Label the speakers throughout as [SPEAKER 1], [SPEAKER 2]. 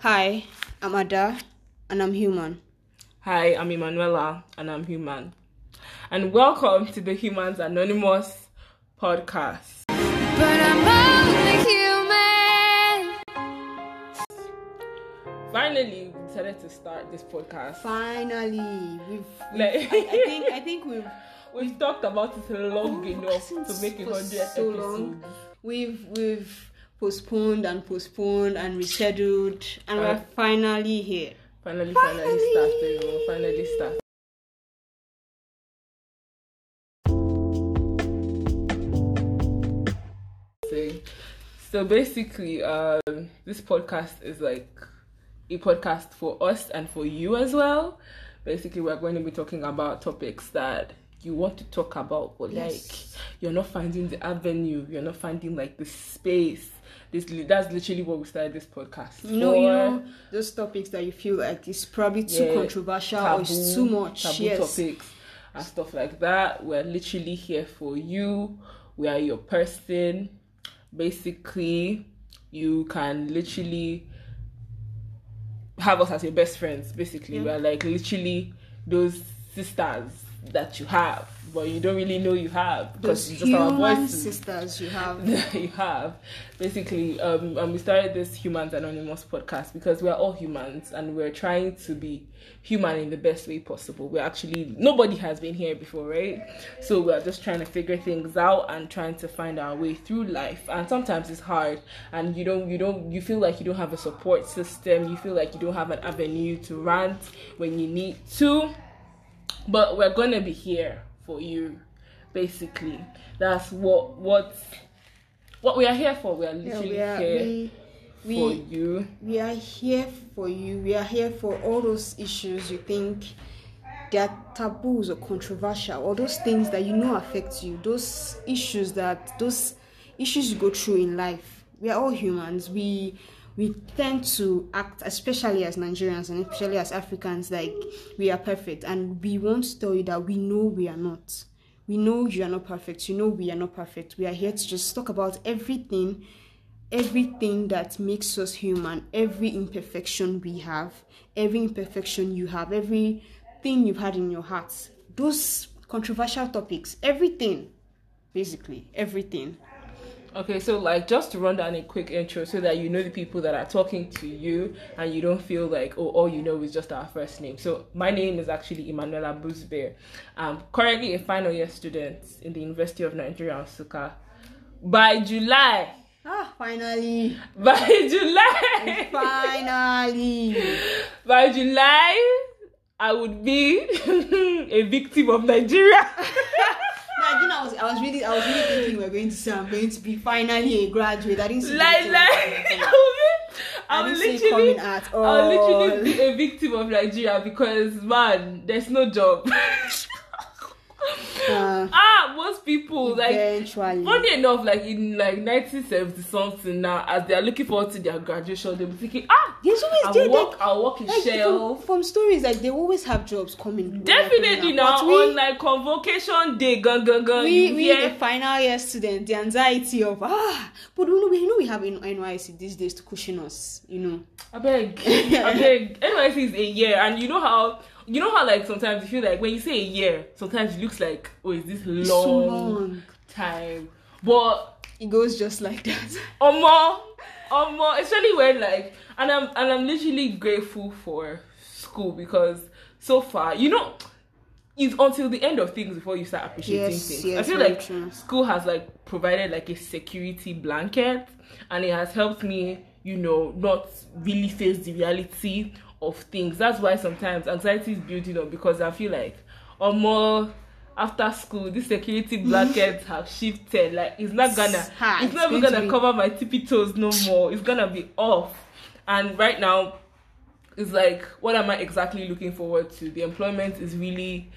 [SPEAKER 1] Hi, I'm Ada, and I'm human.
[SPEAKER 2] Hi, I'm Emanuela, and I'm human. And welcome to the Humans Anonymous podcast.
[SPEAKER 3] But I'm only human.
[SPEAKER 2] Finally, we decided to start this podcast.
[SPEAKER 1] Finally, we've. we've
[SPEAKER 2] Like-
[SPEAKER 1] I, I think. I think we've.
[SPEAKER 2] We've talked about it long oh,
[SPEAKER 1] enough
[SPEAKER 2] to make it
[SPEAKER 1] for
[SPEAKER 2] hundred
[SPEAKER 1] so
[SPEAKER 2] episodes.
[SPEAKER 1] long. We've we've postponed and postponed and rescheduled, and we're finally here.
[SPEAKER 2] Finally, finally,
[SPEAKER 1] Finally.
[SPEAKER 2] started. We'll finally start. So, so basically, um, this podcast is like a podcast for us and for you as well. Basically, we're going to be talking about topics that you want to talk about, but
[SPEAKER 1] Yes.
[SPEAKER 2] like you're not finding the avenue, you're not finding like the space. This that's literally what we started this podcast.
[SPEAKER 1] You know, you know those topics that you feel like it's probably too
[SPEAKER 2] Yeah,
[SPEAKER 1] controversial or it's too much.
[SPEAKER 2] taboo
[SPEAKER 1] yes.
[SPEAKER 2] topics and stuff like that. We're literally here for you. We are your person. Basically, you can literally have us as your best friends. Basically, we are like literally those sisters that you have, but you don't really know you have because it's just our voices.
[SPEAKER 1] sisters you have.
[SPEAKER 2] you have. Basically um and we started this humans anonymous podcast because we're all humans and we're trying to be human in the best way possible. We're actually nobody has been here before right? So we're just trying to figure things out and trying to find our way through life. And sometimes it's hard and you don't you don't you feel like you don't have a support system. You feel like you don't have an avenue to rant when you need to. But we're gonna be here for you basically that's what what what we are here for we are
[SPEAKER 1] Yeah,
[SPEAKER 2] literally
[SPEAKER 1] we are.
[SPEAKER 2] here
[SPEAKER 1] We,
[SPEAKER 2] for
[SPEAKER 1] we,
[SPEAKER 2] you
[SPEAKER 1] we are here for you. We are here for all those issues you think they are taboos or controversial, or those things that you know affect you. Those issues that those issues you go through in life. We are all humans. We we tend to act, especially as Nigerians and especially as Africans, like we are perfect, and we want to tell you that we know we are not. We know you are not perfect. You know we are not perfect. We are here to just talk about everything everything that makes us human, every imperfection we have, every imperfection you have, everything you've had in your heart, those controversial topics, everything, basically, everything.
[SPEAKER 2] Okay so like just to run down a quick intro so that you know the people that are talking to you and you don't feel like oh all you know is just our first name so my name is actually Emanuela Busbear i'm currently a final year student in the university of nigeria Nsukka. by july
[SPEAKER 1] Ah, finally,
[SPEAKER 2] by july
[SPEAKER 1] finally.
[SPEAKER 2] by July, I would be a victim of Nigeria.
[SPEAKER 1] I was, was really, I was really thinking we were going to say I'm going to be finally a graduate. I didn't see
[SPEAKER 2] like, like. I
[SPEAKER 1] didn't see
[SPEAKER 2] literally,
[SPEAKER 1] coming at
[SPEAKER 2] I would literally
[SPEAKER 1] all.
[SPEAKER 2] be a victim of Nigeria because man, there's no job.
[SPEAKER 1] Uh,
[SPEAKER 2] ah, most people like.
[SPEAKER 1] eventually.
[SPEAKER 2] Funny enough, like in like 1970 something now, as they are looking forward to their graduation, they'll be thinking, ah,
[SPEAKER 1] There's always
[SPEAKER 2] I'll
[SPEAKER 1] there,
[SPEAKER 2] work,
[SPEAKER 1] like,
[SPEAKER 2] I'll work in
[SPEAKER 1] like
[SPEAKER 2] Shell.
[SPEAKER 1] from, from stories like they always have jobs coming.
[SPEAKER 2] Definitely now
[SPEAKER 1] we,
[SPEAKER 2] on like convocation day, gun gun gun.
[SPEAKER 1] we, we
[SPEAKER 2] hear-
[SPEAKER 1] the final year student, the anxiety of ah, but you know we you know we have in NYC these days to cushion us, you know.
[SPEAKER 2] I beg, I beg. NYC is a year, and you know how you know how like sometimes you feel like when you say a year, sometimes it looks like oh, is this long,
[SPEAKER 1] so long.
[SPEAKER 2] time? But
[SPEAKER 1] It goes just like that.
[SPEAKER 2] omo, omo, especially when like, and I'm and I'm literally grateful for school because so far, you know. It's until the end of things before you start appreciating
[SPEAKER 1] Yes,
[SPEAKER 2] things.
[SPEAKER 1] yes,
[SPEAKER 2] I feel like
[SPEAKER 1] true.
[SPEAKER 2] school has like provided like a security blanket and it has helped me you know not really face the reality of things. That's why sometimes anxiety is building up because i feel like or more after school this security blanket have shifted. Like it's not gonna it's not even gonna
[SPEAKER 1] be-
[SPEAKER 2] cover my tippy toes no more. It's gonna be off. And right now it's like what am i exactly looking forward to? The employment is really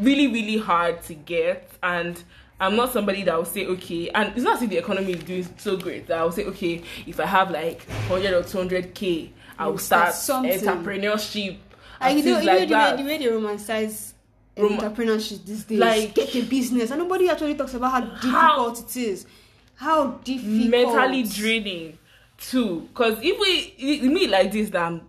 [SPEAKER 2] really really hard to get. And i'm not somebody that will say okay and it's not if the economy is doing so great that i will say okay if i have like 100 or 200k i will start,
[SPEAKER 1] something.
[SPEAKER 2] entrepreneurship
[SPEAKER 1] and you know,
[SPEAKER 2] things
[SPEAKER 1] you know
[SPEAKER 2] like
[SPEAKER 1] the, way, the way they romanticize uh,
[SPEAKER 2] Rom-
[SPEAKER 1] entrepreneurship these days.
[SPEAKER 2] Like-
[SPEAKER 1] get a business, and nobody actually talks about how difficult it is. How difficult.
[SPEAKER 2] mentally draining too. Because if we i- me like this, that I'm,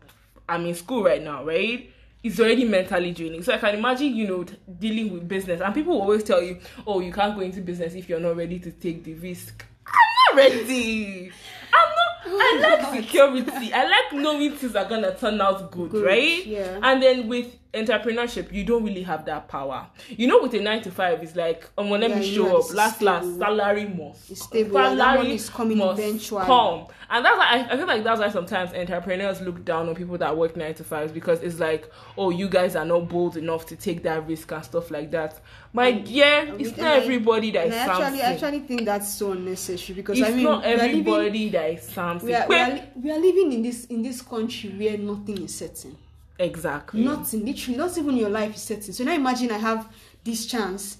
[SPEAKER 2] I'm in school right now, right? It's already mentally draining. So I can imagine, you know, dealing with business. And people will always tell you, oh, you can't go into business if you're not ready to take the risk. I'm not ready. I'm not. I oh, like security. I like knowing things are gonna turn out good,
[SPEAKER 1] Good,
[SPEAKER 2] right?
[SPEAKER 1] yeah.
[SPEAKER 2] And then with entrepreneurship, you don't really have that power. You know, with a nine to five, it's like, um, well, let
[SPEAKER 1] Yeah,
[SPEAKER 2] me show up.
[SPEAKER 1] it's
[SPEAKER 2] Last, last,
[SPEAKER 1] stable.
[SPEAKER 2] salary must.
[SPEAKER 1] It's stable, money is coming
[SPEAKER 2] must
[SPEAKER 1] eventually.
[SPEAKER 2] Come. And that's why I, I feel like that's why sometimes entrepreneurs look down on people that work nine to fives because it's like, oh, you guys are not bold enough to take that risk and stuff like that. My dear, it's
[SPEAKER 1] And
[SPEAKER 2] not
[SPEAKER 1] I-
[SPEAKER 2] everybody that is
[SPEAKER 1] I actually. I actually think that's so unnecessary because
[SPEAKER 2] it's
[SPEAKER 1] I mean,
[SPEAKER 2] not
[SPEAKER 1] are living-
[SPEAKER 2] everybody that is something.
[SPEAKER 1] we are, we, are, we are living in this in this country where nothing is certain.
[SPEAKER 2] Exactly.
[SPEAKER 1] Nothing, literally, not even your life is certain. So now imagine I have this chance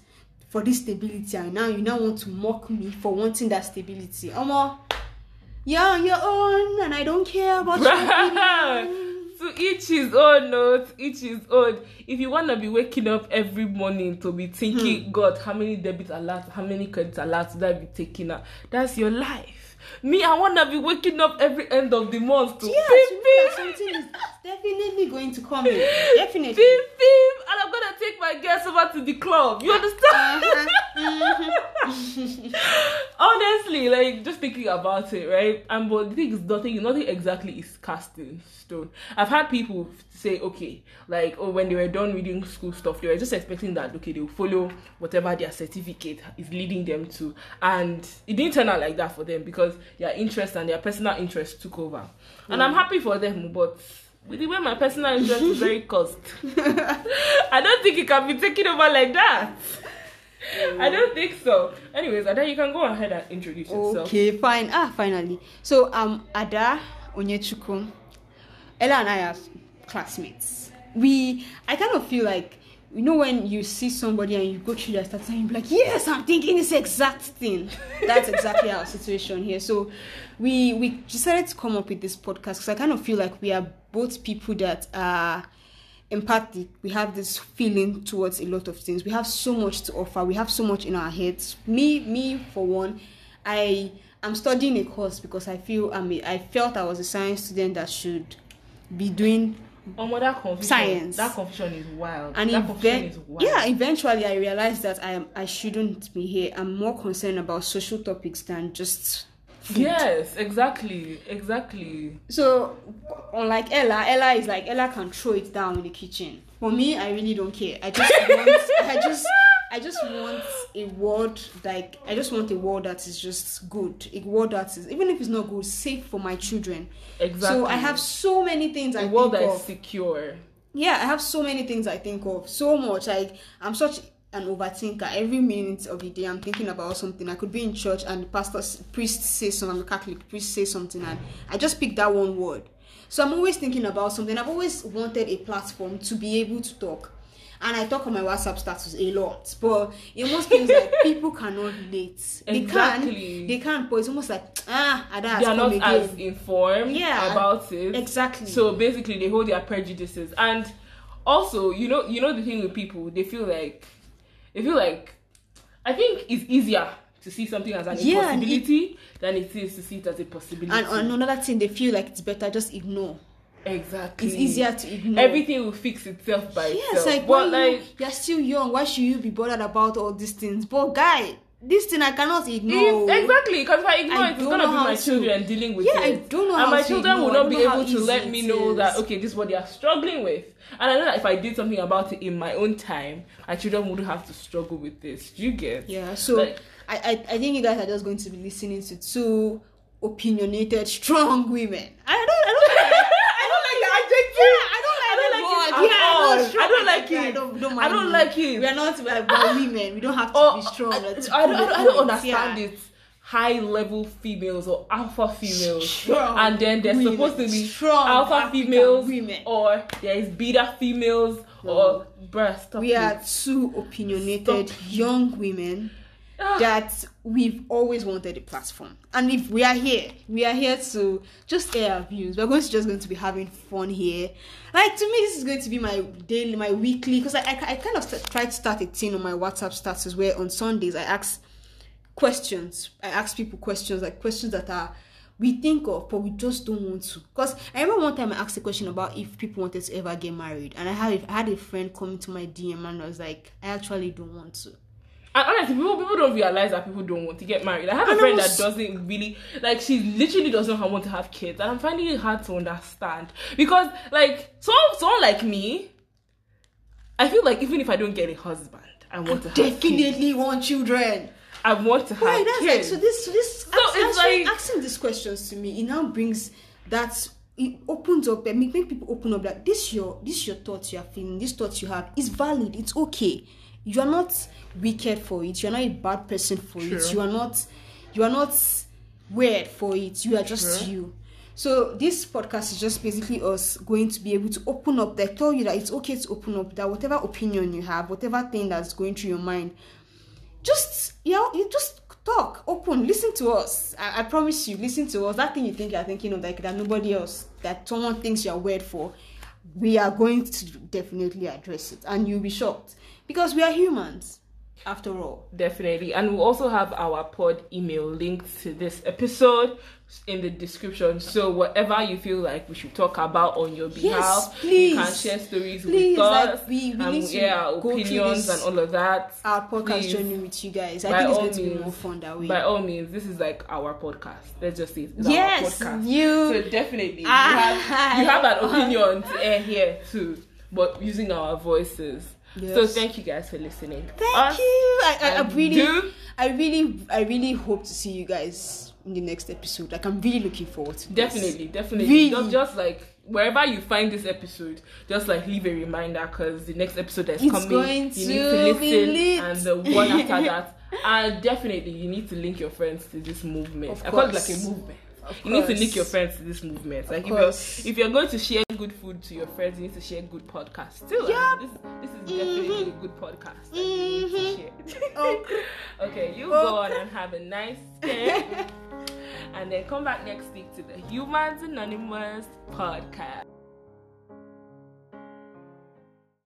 [SPEAKER 1] for this stability, and now you now want to mock me for wanting that stability. Omo, you're on your own, and I don't care about opinion.
[SPEAKER 2] to each his own no to each his own if you wanna be waking up every morning to be thinking
[SPEAKER 1] Hmm.
[SPEAKER 2] god how many debit alerts how many credit alerts did i be taking out that's your life me i wanna be waking up every end of the month to
[SPEAKER 1] Yeah,
[SPEAKER 2] beep, beep,
[SPEAKER 1] something is definitely going to come in. Definitely.
[SPEAKER 2] beep, beep, and i'm gonna take my guests over to the club you understand
[SPEAKER 1] Uh-huh.
[SPEAKER 2] honestly like just thinking about it right? And but the thing is nothing nothing exactly is cast in stone. I've had people say okay like oh when they were done reading school stuff they were just expecting that okay they'll follow whatever their certificate is leading them to. And it didn't turn out like that for them because their interest and their personal interest took over. And i'm happy for them but with the way my personal interest is very cost i don't think it can be taken over like that I don't think so. Anyways, Ada, you can go ahead and introduce yourself.
[SPEAKER 1] Okay, fine. Ah, finally. So um, Ada Onyechukwu, Ella and I are classmates. We, I kind of feel like, you know, when you see somebody and you go through their stats and you're like, yes, I'm thinking this exact thing. That's exactly our situation here. So we we decided to come up with this podcast because I kind of feel like we are both people that are empathic we have this feeling towards a lot of things we have so much to offer we have so much in our heads me me for one i I'm studying a course because i feel i mean i felt i was a science student that should be doing
[SPEAKER 2] Oh, that confusion.
[SPEAKER 1] Science.
[SPEAKER 2] That confusion is wild.
[SPEAKER 1] and
[SPEAKER 2] that confusion is wild.
[SPEAKER 1] yeah eventually i realized that i am i shouldn't be here i'm more concerned about social topics than just food.
[SPEAKER 2] Yes, exactly, exactly.
[SPEAKER 1] So, unlike Ella, Ella is like Ella can throw it down in the kitchen. For me, I really don't care. I just want, I just, I just want a word like I just want a word that is just good. A word that is even if it's not good, safe for my children.
[SPEAKER 2] Exactly.
[SPEAKER 1] So I have so many things I
[SPEAKER 2] a world
[SPEAKER 1] think
[SPEAKER 2] that
[SPEAKER 1] of.
[SPEAKER 2] is secure.
[SPEAKER 1] yeah, I have so many things I think of. So much. Like I'm such an overthinker. Every minute of the day, I'm thinking about something. I could be in church and the pastor, priest says something. I'm a Catholic priest says something, and I just pick that one word. So I'm always thinking about something. I've always wanted a platform to be able to talk. And I talk on my WhatsApp status a lot, but it almost feels like people cannot relate. They
[SPEAKER 2] Exactly.
[SPEAKER 1] can, they can, but it's almost like ah,
[SPEAKER 2] They are not
[SPEAKER 1] again.
[SPEAKER 2] as informed
[SPEAKER 1] Yeah,
[SPEAKER 2] about it.
[SPEAKER 1] exactly.
[SPEAKER 2] So basically, they hold their prejudices, and also, you know, you know the thing with people, they feel like, they feel like, I think it's easier to see something as an
[SPEAKER 1] Yeah, and it-
[SPEAKER 2] impossibility than it is to see it as a possibility.
[SPEAKER 1] and on another thing, they feel like it's better just ignore.
[SPEAKER 2] exactly,
[SPEAKER 1] It's easier to ignore.
[SPEAKER 2] Everything will fix itself by
[SPEAKER 1] Yes,
[SPEAKER 2] itself.
[SPEAKER 1] like,
[SPEAKER 2] but
[SPEAKER 1] you-
[SPEAKER 2] like,
[SPEAKER 1] you're still young. Why should you be bothered about all these things? But guy, this thing I cannot ignore.
[SPEAKER 2] If- exactly, because if I ignore
[SPEAKER 1] I
[SPEAKER 2] it, it's gonna be my
[SPEAKER 1] to-
[SPEAKER 2] children dealing with
[SPEAKER 1] Yeah,
[SPEAKER 2] it.
[SPEAKER 1] I don't know
[SPEAKER 2] and
[SPEAKER 1] how
[SPEAKER 2] my children
[SPEAKER 1] ignore.
[SPEAKER 2] will not be able to let
[SPEAKER 1] it
[SPEAKER 2] me know that
[SPEAKER 1] is.
[SPEAKER 2] okay, this is what they are struggling with. And I know that if I did something about it in my own time, my children wouldn't have to struggle with this. Do you get?
[SPEAKER 1] Yeah, so
[SPEAKER 2] Like-
[SPEAKER 1] I, I I think you guys are just going to be listening to two opinionated, strong women. I don't I don't like
[SPEAKER 2] I don't like the adjective.
[SPEAKER 1] Yeah, no, strong
[SPEAKER 2] I don't like it.
[SPEAKER 1] don't, don't
[SPEAKER 2] I
[SPEAKER 1] mind
[SPEAKER 2] don't
[SPEAKER 1] me.
[SPEAKER 2] like it.
[SPEAKER 1] We are not we're, we're women. We don't have to
[SPEAKER 2] Oh,
[SPEAKER 1] be strong.
[SPEAKER 2] I, I,
[SPEAKER 1] prove
[SPEAKER 2] I, don't, I don't understand
[SPEAKER 1] Yeah.
[SPEAKER 2] it. High level females or alpha females,
[SPEAKER 1] Strong
[SPEAKER 2] and then there's
[SPEAKER 1] women.
[SPEAKER 2] supposed to be
[SPEAKER 1] Strong
[SPEAKER 2] alpha
[SPEAKER 1] African
[SPEAKER 2] females,
[SPEAKER 1] women.
[SPEAKER 2] or there is beta females, or bruh, stop
[SPEAKER 1] we
[SPEAKER 2] it.
[SPEAKER 1] are two opinionated
[SPEAKER 2] Stop.
[SPEAKER 1] young women. That we've always wanted a platform. And if we are here we are here to just air our views. We're going to just going to be having fun here. Like to me this is going to be my daily my weekly because I, I, I kind of st- tried to start a thing on my whatsapp status where on sundays i ask questions. I ask people questions like questions that are we think of, but we just don't want to. Because I remember one time I asked a question about if people wanted to ever get married, and I had I had a friend come to my DM and I was like, I actually don't want to.
[SPEAKER 2] And honestly, people people don't realize that people don't want to get married. I have a
[SPEAKER 1] And I
[SPEAKER 2] friend
[SPEAKER 1] was-
[SPEAKER 2] that doesn't really like. She literally doesn't want to have kids, and I'm finding it hard to understand because, like, someone someone like me, I feel like even if I don't get a husband, I want to have kids.
[SPEAKER 1] Definitely want children.
[SPEAKER 2] I want to have
[SPEAKER 1] Right, that's like
[SPEAKER 2] kids.
[SPEAKER 1] so. This, so this.
[SPEAKER 2] So
[SPEAKER 1] ask-
[SPEAKER 2] it's like-
[SPEAKER 1] asking these questions to me. It now brings that. It opens up and make, make people open up that this your this your thoughts you are feeling, this thoughts you have is valid. It's okay. You are not wicked for it. You are not a bad person for it. You are not. You are not weird for it. You are just
[SPEAKER 2] True.
[SPEAKER 1] you. So this podcast is just basically us going to be able to open up. That tell you that it's okay to open up. That whatever opinion you have, whatever thing that's going through your mind, just you know you just talk open listen to us I, I promise you listen to us that thing you think you're thinking of like that nobody else that someone thinks you're weird for we are going to definitely address it and you'll be shocked because we are humans after all
[SPEAKER 2] Definitely. And we'll also have our pod email linked to this episode in the description. So whatever you feel like we should talk about on your behalf,
[SPEAKER 1] please.
[SPEAKER 2] you can share stories
[SPEAKER 1] Please,
[SPEAKER 2] with
[SPEAKER 1] like,
[SPEAKER 2] us.
[SPEAKER 1] we- we
[SPEAKER 2] and yeah, opinions
[SPEAKER 1] this.
[SPEAKER 2] and all of that.
[SPEAKER 1] our podcast
[SPEAKER 2] Please.
[SPEAKER 1] journey with you guys i
[SPEAKER 2] By
[SPEAKER 1] think it's going to be
[SPEAKER 2] means.
[SPEAKER 1] more fun that way
[SPEAKER 2] By all means, this is like our podcast. Let's just say it's
[SPEAKER 1] yes
[SPEAKER 2] our podcast.
[SPEAKER 1] you
[SPEAKER 2] So definitely, you
[SPEAKER 1] Ah.
[SPEAKER 2] have you have an opinion to air here too, but using our voices. So thank you guys for listening.
[SPEAKER 1] Thank
[SPEAKER 2] Us
[SPEAKER 1] you. I, I, I really,
[SPEAKER 2] do-
[SPEAKER 1] I really, I really hope to see you guys in the next episode. Like I'm really looking forward to this.
[SPEAKER 2] Definitely, definitely.
[SPEAKER 1] Really?
[SPEAKER 2] Just, just like wherever you find this episode, just like leave a reminder because the next episode that's
[SPEAKER 1] It's
[SPEAKER 2] coming,
[SPEAKER 1] going
[SPEAKER 2] you
[SPEAKER 1] to
[SPEAKER 2] need to
[SPEAKER 1] be
[SPEAKER 2] listen, and the one after that, and definitely you need to link your friends to this movement.
[SPEAKER 1] Of
[SPEAKER 2] I call it like a movement.
[SPEAKER 1] Of
[SPEAKER 2] You need to link your friends to this movement. Like if you're if you're going to share good food to your friends, you need to share good podcasts too.
[SPEAKER 1] Yup.
[SPEAKER 2] This, this is definitely a good podcast. that you need to
[SPEAKER 1] Mhm.
[SPEAKER 2] share.
[SPEAKER 1] Oh.
[SPEAKER 2] okay, you
[SPEAKER 1] Oh.
[SPEAKER 2] go on and have a nice day. and then come back next week to the Humans Anonymous podcast.